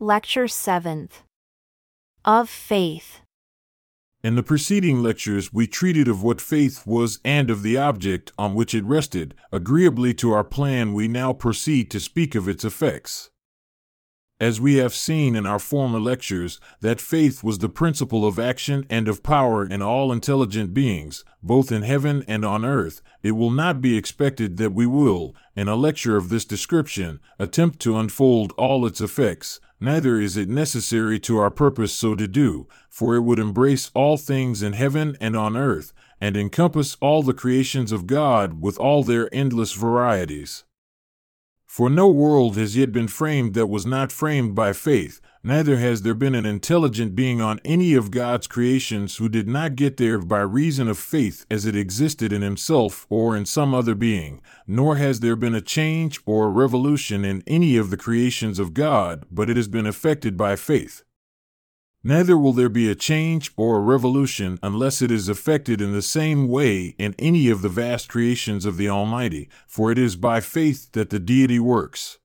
Lecture 7th. Of Faith. In the preceding lectures, we treated of what faith was and of the object on which it rested. Agreeably to our plan, we now proceed to speak of its effects. As we have seen in our former lectures, that faith was the principle of action and of power in all intelligent beings, both in heaven and on earth, it will not be expected that we will, in a lecture of this description, attempt to unfold all its effects, neither is it necessary to our purpose so to do, for it would embrace all things in heaven and on earth, and encompass all the creations of God with all their endless varieties. For no world has yet been framed that was not framed by faith, neither has there been an intelligent being on any of God's creations who did not get there by reason of faith as it existed in himself or in some other being, nor has there been a change or a revolution in any of the creations of God, but it has been effected by faith. Neither will there be a change or a revolution unless it is effected in the same way in any of the vast creations of the Almighty, for it is by faith that the deity works.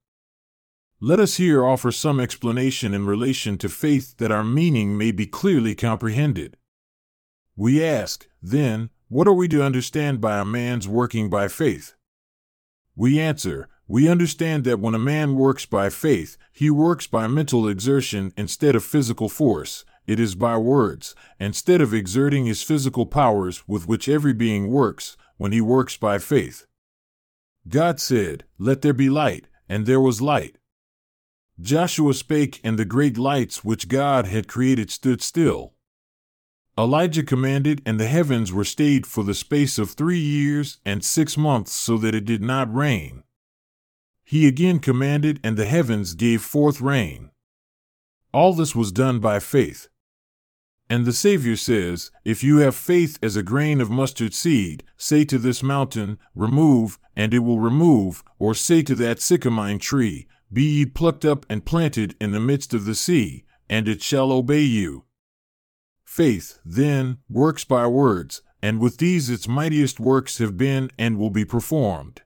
Let us here offer some explanation in relation to faith that our meaning may be clearly comprehended. We ask, then, what are we to understand by a man's working by faith? We answer, we understand that when a man works by faith, he works by mental exertion instead of physical force. It is by words, instead of exerting his physical powers with which every being works, when he works by faith. God said, Let there be light, and there was light. Joshua spake, and the great lights which God had created stood still. Elijah commanded, and the heavens were stayed for the space of three years and six months, so that it did not rain. He again commanded, and the heavens gave forth rain. All this was done by faith. And the Savior says, If you have faith as a grain of mustard seed, say to this mountain, Remove, and it will remove, or say to that sycamine tree, Be ye plucked up and planted in the midst of the sea, and it shall obey you. Faith, then, works by words, and with these its mightiest works have been and will be performed.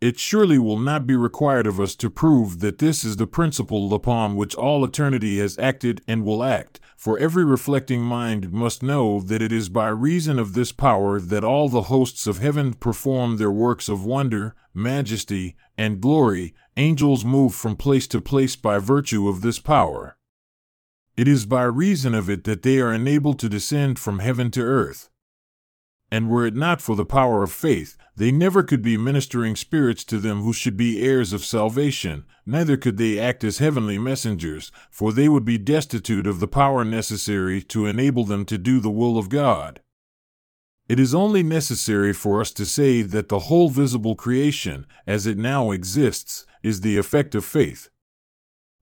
It surely will not be required of us to prove that this is the principle upon which all eternity has acted and will act, for every reflecting mind must know that it is by reason of this power that all the hosts of heaven perform their works of wonder, majesty, and glory. Angels move from place to place by virtue of this power. It is by reason of it that they are enabled to descend from heaven to earth. And were it not for the power of faith, they never could be ministering spirits to them who should be heirs of salvation, neither could they act as heavenly messengers, for they would be destitute of the power necessary to enable them to do the will of God. It is only necessary for us to say that the whole visible creation, as it now exists, is the effect of faith.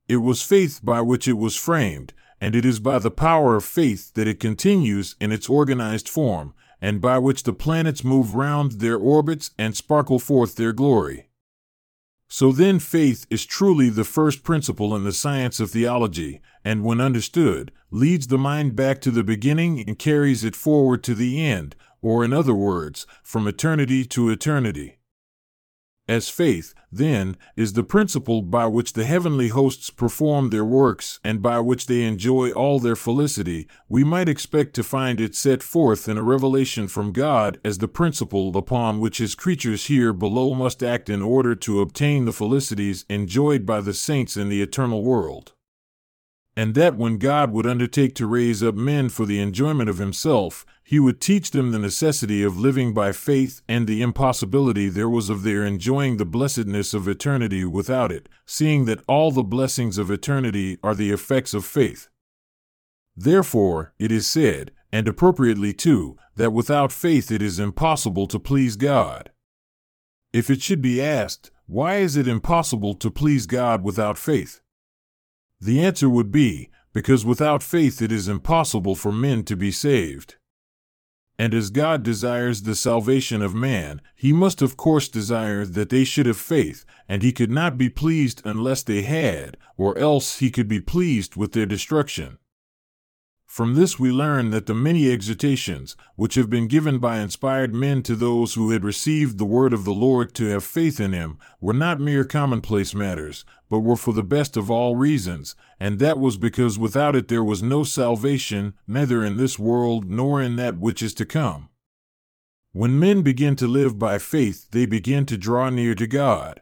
It was faith by which it was framed, and it is by the power of faith that it continues in its organized form, and by which the planets move round their orbits and sparkle forth their glory. So then, faith is truly the first principle in the science of theology, and when understood, leads the mind back to the beginning and carries it forward to the end, or in other words, from eternity to eternity. As faith, then, is the principle by which the heavenly hosts perform their works and by which they enjoy all their felicity, we might expect to find it set forth in a revelation from God as the principle upon which his creatures here below must act in order to obtain the felicities enjoyed by the saints in the eternal world and that when God would undertake to raise up men for the enjoyment of himself, he would teach them the necessity of living by faith and the impossibility there was of their enjoying the blessedness of eternity without it, seeing that all the blessings of eternity are the effects of faith. Therefore, it is said, and appropriately too, that without faith it is impossible to please God. If it should be asked, why is it impossible to please God without faith? The answer would be because without faith it is impossible for men to be saved. And as God desires the salvation of man, he must of course desire that they should have faith, and he could not be pleased unless they had, or else he could be pleased with their destruction. From this we learn that the many exhortations, which have been given by inspired men to those who had received the word of the Lord to have faith in him, were not mere commonplace matters, but were for the best of all reasons, and that was because without it there was no salvation, neither in this world nor in that which is to come. When men begin to live by faith, they begin to draw near to God.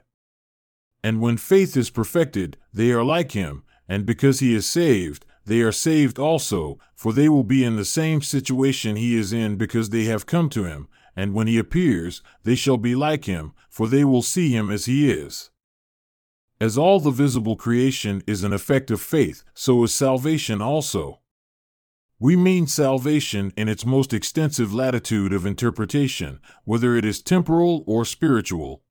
And when faith is perfected, they are like him, and because he is saved, they are saved also, for they will be in the same situation he is in because they have come to him, and when he appears, they shall be like him, for they will see him as he is. As all the visible creation is an effect of faith, so is salvation also. We mean salvation in its most extensive latitude of interpretation, whether it is temporal or spiritual.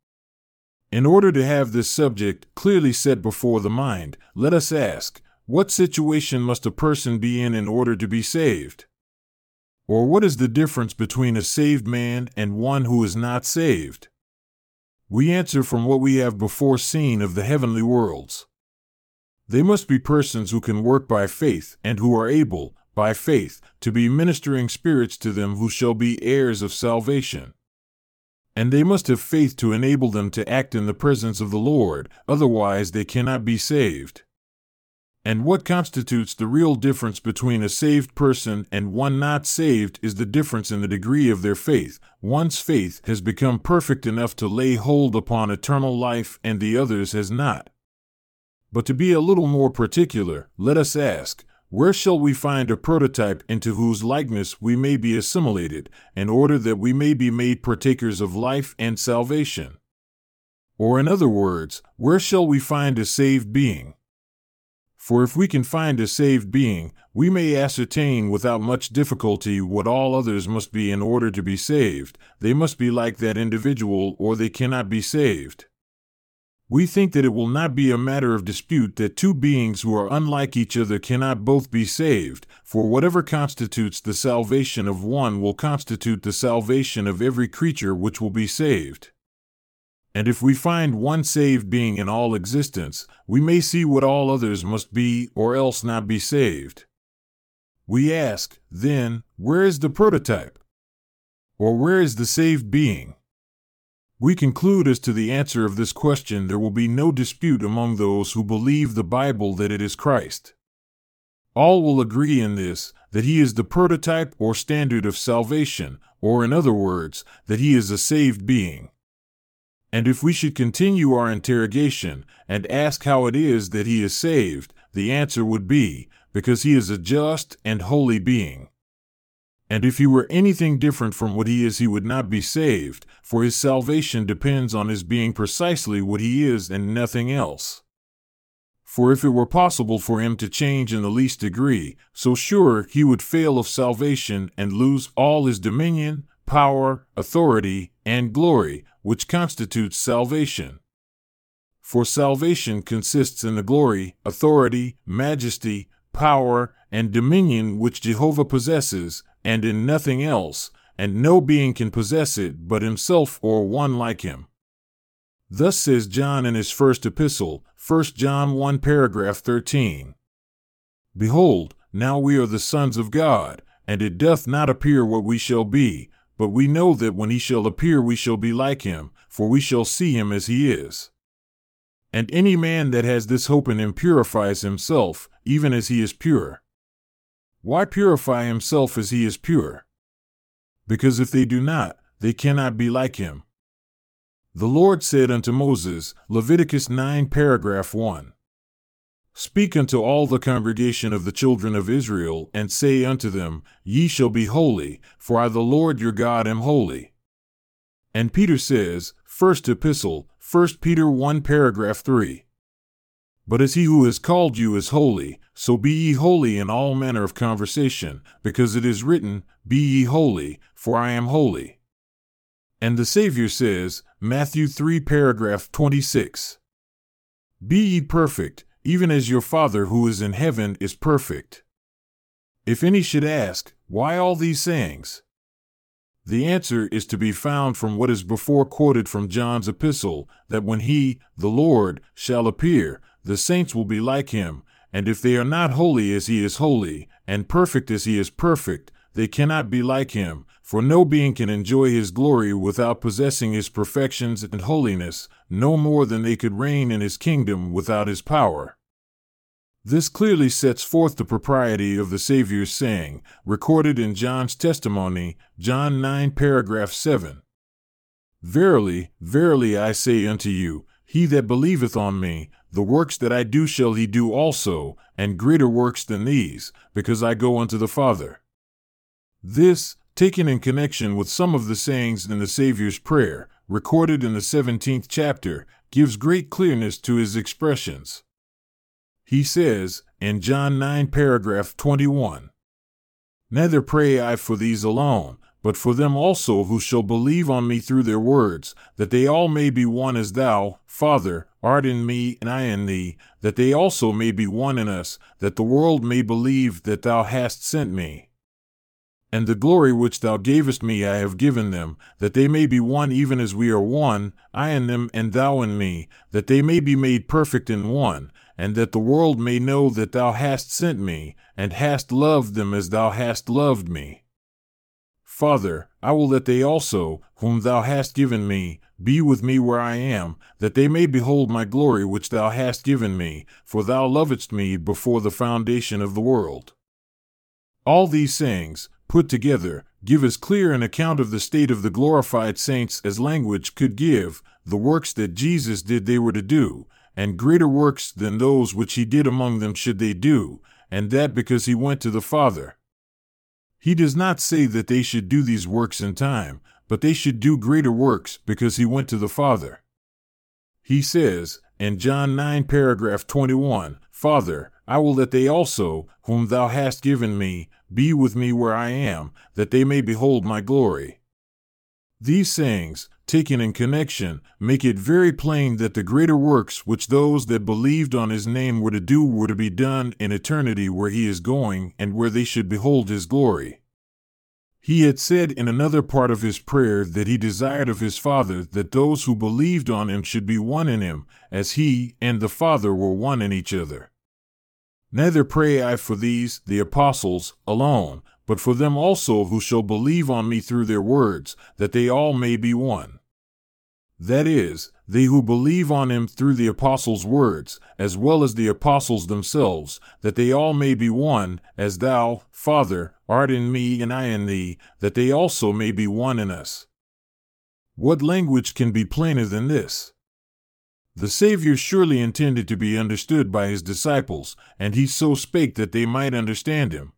In order to have this subject clearly set before the mind, let us ask what situation must a person be in in order to be saved? Or what is the difference between a saved man and one who is not saved? We answer from what we have before seen of the heavenly worlds. They must be persons who can work by faith and who are able, by faith, to be ministering spirits to them who shall be heirs of salvation. And they must have faith to enable them to act in the presence of the Lord, otherwise, they cannot be saved. And what constitutes the real difference between a saved person and one not saved is the difference in the degree of their faith. One's faith has become perfect enough to lay hold upon eternal life, and the other's has not. But to be a little more particular, let us ask where shall we find a prototype into whose likeness we may be assimilated, in order that we may be made partakers of life and salvation? Or, in other words, where shall we find a saved being? For if we can find a saved being, we may ascertain without much difficulty what all others must be in order to be saved. They must be like that individual, or they cannot be saved. We think that it will not be a matter of dispute that two beings who are unlike each other cannot both be saved, for whatever constitutes the salvation of one will constitute the salvation of every creature which will be saved. And if we find one saved being in all existence, we may see what all others must be or else not be saved. We ask, then, where is the prototype? Or where is the saved being? We conclude as to the answer of this question there will be no dispute among those who believe the Bible that it is Christ. All will agree in this that he is the prototype or standard of salvation, or in other words, that he is a saved being. And if we should continue our interrogation and ask how it is that he is saved, the answer would be, because he is a just and holy being. And if he were anything different from what he is, he would not be saved, for his salvation depends on his being precisely what he is and nothing else. For if it were possible for him to change in the least degree, so sure he would fail of salvation and lose all his dominion, power, authority, and glory, which constitutes salvation. For salvation consists in the glory, authority, majesty, power, and dominion which Jehovah possesses, and in nothing else, and no being can possess it but himself or one like him. Thus says John in his first epistle, 1 John 1 paragraph 13. Behold, now we are the sons of God, and it doth not appear what we shall be, but we know that when he shall appear, we shall be like him, for we shall see him as he is. And any man that has this hope in him purifies himself, even as he is pure. Why purify himself as he is pure? Because if they do not, they cannot be like him. The Lord said unto Moses, Leviticus 9, paragraph 1 Speak unto all the congregation of the children of Israel, and say unto them, Ye shall be holy, for I the Lord your God am holy. And Peter says, First Epistle, 1 Peter 1 paragraph 3. But as he who has called you is holy, so be ye holy in all manner of conversation, because it is written, Be ye holy, for I am holy. And the Savior says, Matthew 3 paragraph 26. Be ye perfect, even as your Father who is in heaven is perfect. If any should ask, Why all these sayings? The answer is to be found from what is before quoted from John's epistle that when he, the Lord, shall appear, the saints will be like him, And if they are not holy as he is holy, and perfect as he is perfect, they cannot be like him, for no being can enjoy his glory without possessing his perfections and holiness, no more than they could reign in his kingdom without his power. This clearly sets forth the propriety of the Saviour's saying, recorded in John's testimony, John 9, paragraph 7. Verily, verily I say unto you, he that believeth on me, the works that I do shall he do also, and greater works than these, because I go unto the Father. This, taken in connection with some of the sayings in the Saviour's prayer, recorded in the 17th chapter, gives great clearness to his expressions. He says, in John 9, paragraph 21, Neither pray I for these alone, but for them also who shall believe on me through their words, that they all may be one as thou, Father, art in me and I in thee, that they also may be one in us, that the world may believe that thou hast sent me. And the glory which thou gavest me I have given them, that they may be one even as we are one, I in them and thou in me, that they may be made perfect in one, and that the world may know that thou hast sent me, and hast loved them as thou hast loved me. Father, I will that they also, whom thou hast given me, be with me where I am, that they may behold my glory which thou hast given me, for thou lovedst me before the foundation of the world. All these sayings, put together, give as clear an account of the state of the glorified saints as language could give, the works that Jesus did they were to do, and greater works than those which he did among them should they do, and that because he went to the Father. He does not say that they should do these works in time, but they should do greater works because he went to the Father. He says, in John 9, paragraph 21, Father, I will that they also, whom thou hast given me, be with me where I am, that they may behold my glory. These sayings, taken in connection, make it very plain that the greater works which those that believed on his name were to do were to be done in eternity where he is going and where they should behold his glory. He had said in another part of his prayer that he desired of his Father that those who believed on him should be one in him, as he and the Father were one in each other. Neither pray I for these, the apostles, alone, but for them also who shall believe on me through their words, that they all may be one. That is, they who believe on him through the apostles' words, as well as the apostles themselves, that they all may be one, as thou, Father, art in me and I in thee, that they also may be one in us. What language can be plainer than this? The Saviour surely intended to be understood by his disciples, and he so spake that they might understand him.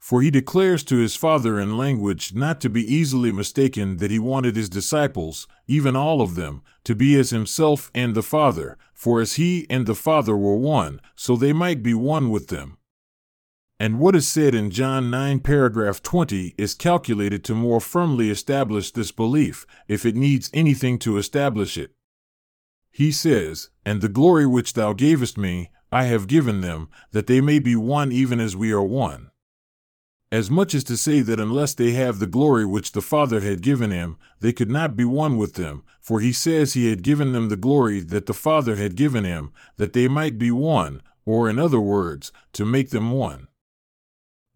For he declares to his Father in language not to be easily mistaken that he wanted his disciples, even all of them, to be as himself and the Father, for as he and the Father were one, so they might be one with them. And what is said in John 9, paragraph 20, is calculated to more firmly establish this belief, if it needs anything to establish it. He says, And the glory which thou gavest me, I have given them, that they may be one even as we are one. As much as to say that unless they have the glory which the Father had given him, they could not be one with them, for he says he had given them the glory that the Father had given him, that they might be one, or in other words, to make them one.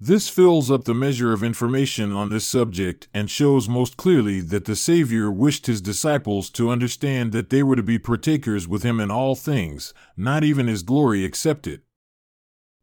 This fills up the measure of information on this subject and shows most clearly that the Savior wished his disciples to understand that they were to be partakers with him in all things, not even his glory excepted.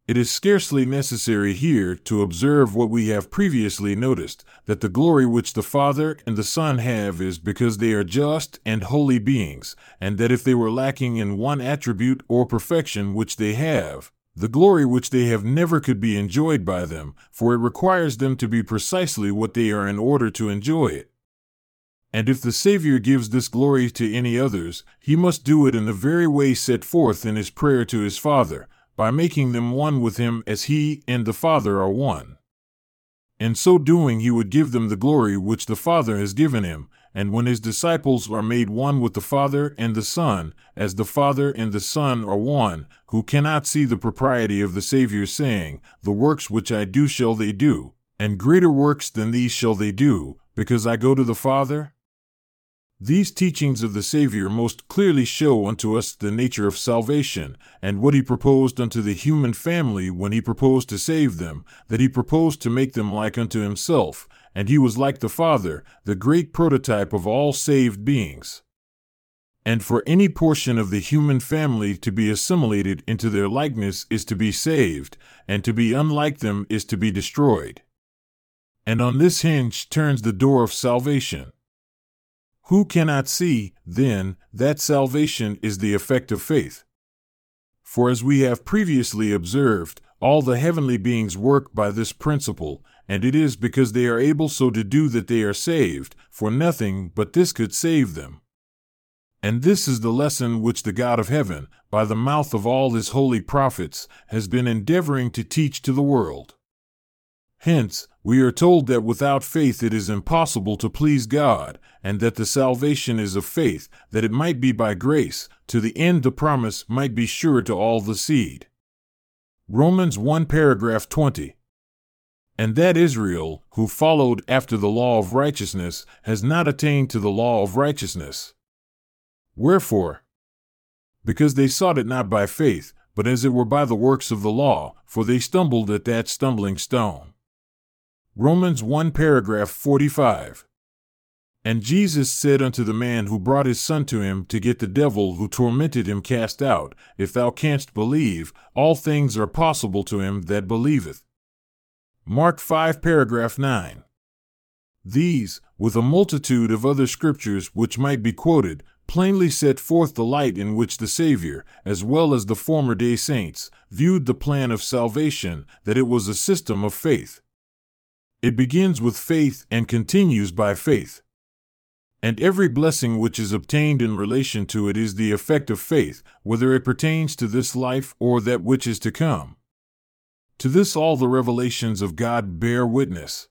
It is scarcely necessary here to observe what we have previously noticed that the glory which the Father and the Son have is because they are just and holy beings, and that if they were lacking in one attribute or perfection which they have, the glory which they have never could be enjoyed by them, for it requires them to be precisely what they are in order to enjoy it. And if the Saviour gives this glory to any others, he must do it in the very way set forth in his prayer to his Father, by making them one with him as he and the Father are one. In so doing, he would give them the glory which the Father has given him, and when his disciples are made one with the Father and the Son, as the Father and the Son are one, who cannot see the propriety of the Saviour saying, The works which I do shall they do, and greater works than these shall they do, because I go to the Father? These teachings of the Savior most clearly show unto us the nature of salvation, and what he proposed unto the human family when he proposed to save them, that he proposed to make them like unto himself, and he was like the Father, the great prototype of all saved beings. And for any portion of the human family to be assimilated into their likeness is to be saved, and to be unlike them is to be destroyed. And on this hinge turns the door of salvation. Who cannot see, then, that salvation is the effect of faith? For as we have previously observed, all the heavenly beings work by this principle, and it is because they are able so to do that they are saved, for nothing but this could save them. And this is the lesson which the God of heaven, by the mouth of all his holy prophets, has been endeavoring to teach to the world. Hence, we are told that without faith it is impossible to please God, and that the salvation is of faith, that it might be by grace, to the end the promise might be sure to all the seed. Romans 1 paragraph 20. And that Israel, who followed after the law of righteousness, has not attained to the law of righteousness. Wherefore? Because they sought it not by faith, but as it were by the works of the law, for they stumbled at that stumbling stone. Romans 1 paragraph 45. And Jesus said unto the man who brought his son to him to get the devil who tormented him cast out, If thou canst believe, all things are possible to him that believeth. Mark 5 paragraph 9. These, with a multitude of other scriptures which might be quoted, plainly set forth the light in which the Savior, as well as the former day saints, viewed the plan of salvation, that it was a system of faith. It begins with faith and continues by faith. And every blessing which is obtained in relation to it is the effect of faith, whether it pertains to this life or that which is to come. To this all the revelations of God bear witness.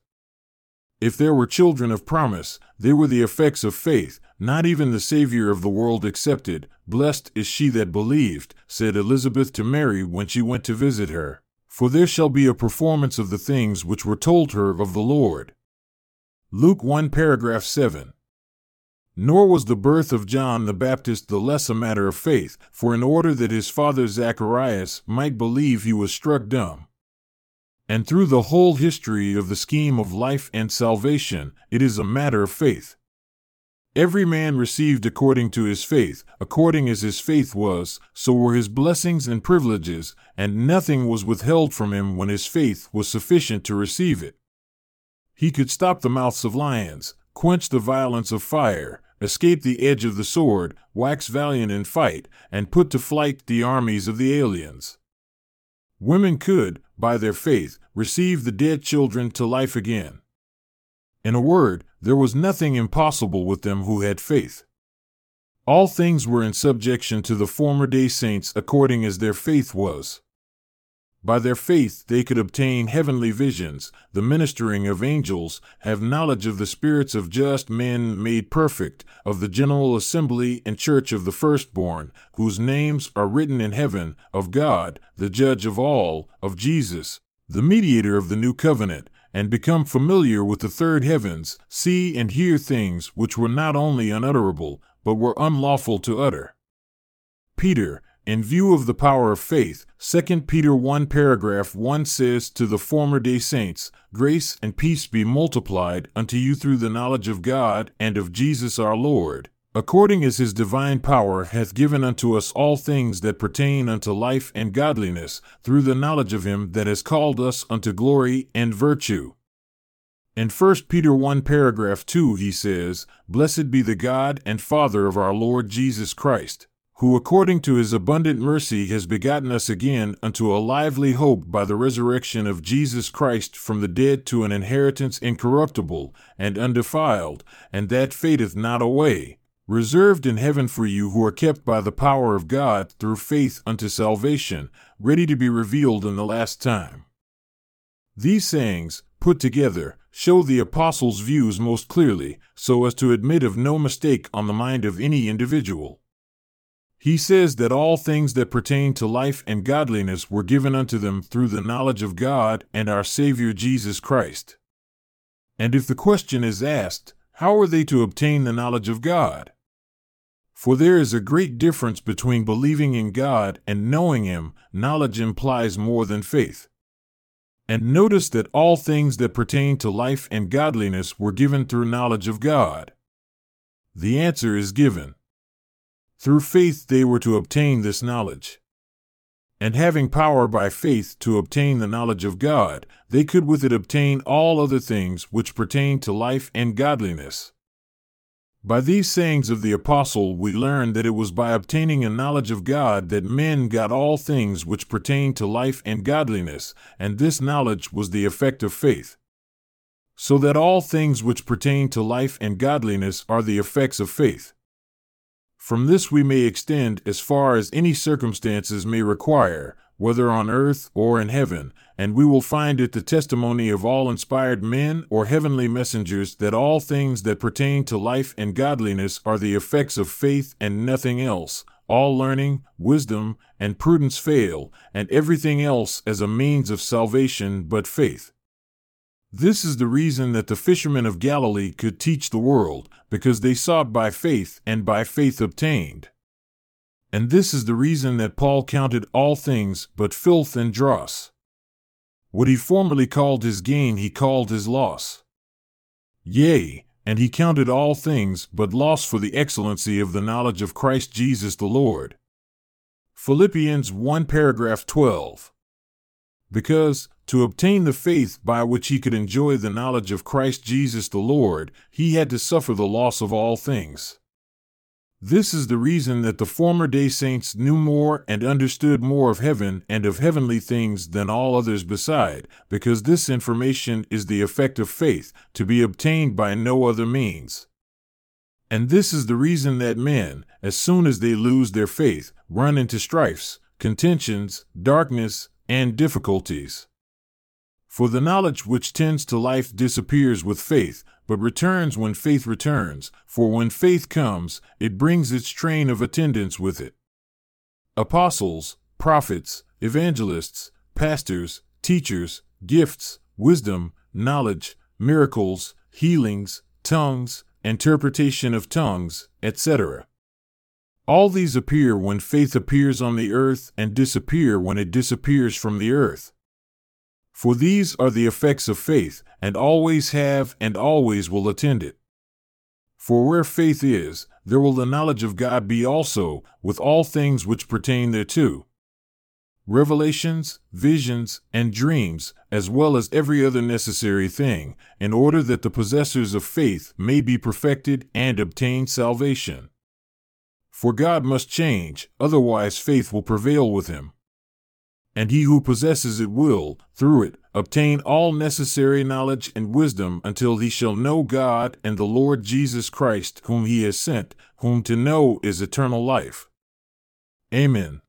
If there were children of promise, they were the effects of faith, not even the Savior of the world excepted. Blessed is she that believed, said Elizabeth to Mary when she went to visit her for there shall be a performance of the things which were told her of the Lord. Luke 1 paragraph 7. Nor was the birth of John the Baptist the less a matter of faith, for in order that his father Zacharias might believe he was struck dumb. And through the whole history of the scheme of life and salvation, it is a matter of faith. Every man received according to his faith, according as his faith was, so were his blessings and privileges, and nothing was withheld from him when his faith was sufficient to receive it. He could stop the mouths of lions, quench the violence of fire, escape the edge of the sword, wax valiant in fight, and put to flight the armies of the aliens. Women could, by their faith, receive the dead children to life again. In a word, there was nothing impossible with them who had faith. All things were in subjection to the former day saints according as their faith was. By their faith they could obtain heavenly visions, the ministering of angels, have knowledge of the spirits of just men made perfect, of the general assembly and church of the firstborn, whose names are written in heaven, of God, the judge of all, of Jesus, the mediator of the new covenant, and become familiar with the third heavens, see and hear things which were not only unutterable, but were unlawful to utter. Peter, in view of the power of faith, 2 Peter 1 paragraph 1 says to the former day saints, Grace and peace be multiplied unto you through the knowledge of God and of Jesus our Lord according as his divine power hath given unto us all things that pertain unto life and godliness, through the knowledge of him that has called us unto glory and virtue. In 1 Peter 1 paragraph 2 he says, Blessed be the God and Father of our Lord Jesus Christ, who according to his abundant mercy has begotten us again unto a lively hope by the resurrection of Jesus Christ from the dead to an inheritance incorruptible and undefiled, and that fadeth not away reserved in heaven for you who are kept by the power of God through faith unto salvation, ready to be revealed in the last time. These sayings, put together, show the apostles' views most clearly, so as to admit of no mistake on the mind of any individual. He says that all things that pertain to life and godliness were given unto them through the knowledge of God and our Savior Jesus Christ. And if the question is asked, how are they to obtain the knowledge of God? For there is a great difference between believing in God and knowing Him. Knowledge implies more than faith. And notice that all things that pertain to life and godliness were given through knowledge of God. The answer is given. Through faith they were to obtain this knowledge. And having power by faith to obtain the knowledge of God, they could with it obtain all other things which pertain to life and godliness. By these sayings of the apostle, we learn that it was by obtaining a knowledge of God that men got all things which pertain to life and godliness, and this knowledge was the effect of faith so that all things which pertain to life and godliness are the effects of faith. From this we may extend as far as any circumstances may require, whether on earth or in heaven, and we will find it the testimony of all inspired men or heavenly messengers that all things that pertain to life and godliness are the effects of faith and nothing else. All learning, wisdom, and prudence fail, and everything else as a means of salvation but faith. This is the reason that the fishermen of Galilee could teach the world, because they sought by faith and by faith obtained. And this is the reason that Paul counted all things but filth and dross. What he formerly called his gain, he called his loss. Yea, and he counted all things but loss for the excellency of the knowledge of Christ Jesus the Lord. Philippians 1 paragraph 12. Because, to obtain the faith by which he could enjoy the knowledge of Christ Jesus the Lord, he had to suffer the loss of all things. This is the reason that the former day saints knew more and understood more of heaven and of heavenly things than all others beside, because this information is the effect of faith, to be obtained by no other means. And this is the reason that men, as soon as they lose their faith, run into strifes, contentions, darkness, and difficulties. For the knowledge which tends to life disappears with faith, but returns when faith returns, for when faith comes, it brings its train of attendants with it. Apostles, prophets, evangelists, pastors, teachers, gifts, wisdom, knowledge, miracles, healings, tongues, interpretation of tongues, etc. All these appear when faith appears on the earth and disappear when it disappears from the earth. For these are the effects of faith, and always have and always will attend it. For where faith is, there will the knowledge of God be also, with all things which pertain thereto. Revelations, visions, and dreams, as well as every other necessary thing, in order that the possessors of faith may be perfected and obtain salvation. For God must change, otherwise faith will prevail with him and he who possesses it will, through it, obtain all necessary knowledge and wisdom until he shall know God and the Lord Jesus Christ, whom he has sent, whom to know is eternal life. Amen.